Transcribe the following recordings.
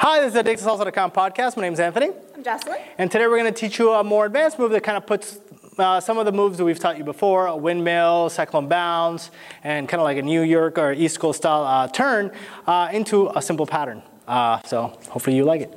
Hi, this is the AddictedSalsa.com podcast. My name is Anthony. I'm Jocelyn. And today we're going to teach you a more advanced move that kind of puts uh, some of the moves that we've taught you before, a windmill, cyclone bounce, and kind of like a New York or East Coast style uh, turn uh, into a simple pattern. Uh, so hopefully you like it.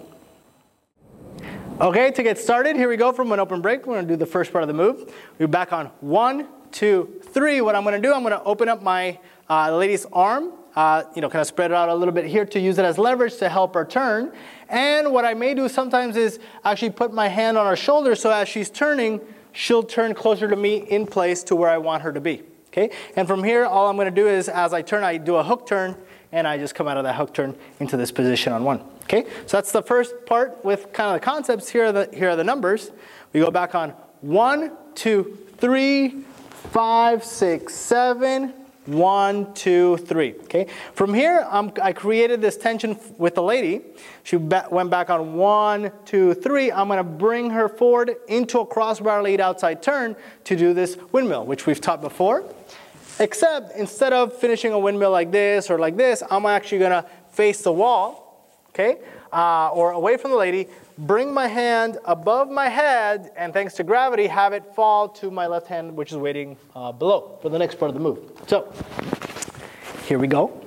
Okay, to get started, here we go from an open break. We're going to do the first part of the move. We're back on one, two, three. What I'm going to do, I'm going to open up my uh, lady's arm uh, you know, kind of spread it out a little bit here to use it as leverage to help her turn. And what I may do sometimes is actually put my hand on her shoulder so as she's turning, she'll turn closer to me in place to where I want her to be. Okay? And from here, all I'm going to do is as I turn, I do a hook turn, and I just come out of that hook turn into this position on one. Okay? So that's the first part with kind of the concepts. Here are the, here are the numbers. We go back on one, two, three, five, six, seven, one, two, three. Okay. From here, um, I created this tension with the lady. She went back on one, two, three. I'm going to bring her forward into a crossbody lead outside turn to do this windmill, which we've taught before. Except instead of finishing a windmill like this or like this, I'm actually going to face the wall, okay, uh, or away from the lady, bring my hand above my head, and thanks to gravity, have it fall to my left hand, which is waiting uh, below for the next part of the move. So here we go.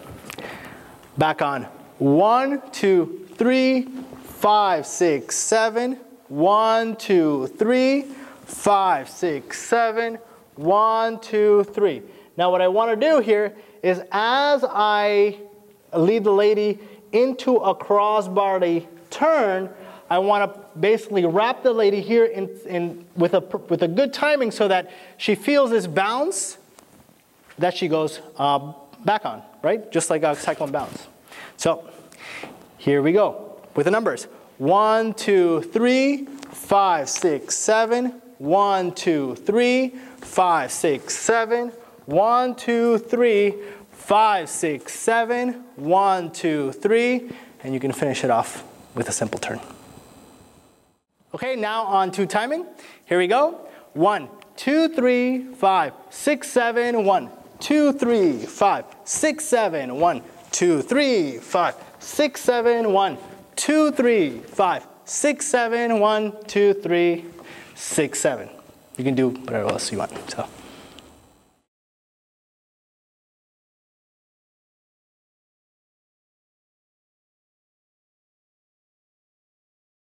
Back on one, two, three, five, six, seven. One, two, three, five, six, seven. One, two, three. Now what I want to do here is as I lead the lady into a crossbody turn, I want to basically wrap the lady here in, in, with, a, with a good timing so that she feels this bounce that she goes uh, back on, right? Just like a cyclone bounce. So here we go with the numbers. One, two, three, five, six, seven. One, two, three, five, six, seven. One, two, three, five, six, seven. One, two, three. And you can finish it off with a simple turn. Okay, now on to timing. Here we go. One, two, three, five, six, seven, one, two, three, five, six, seven, one, two, three, five, six, seven, one, two, three, five, six, seven, one, two, three, six, seven. You can do whatever else you want. So.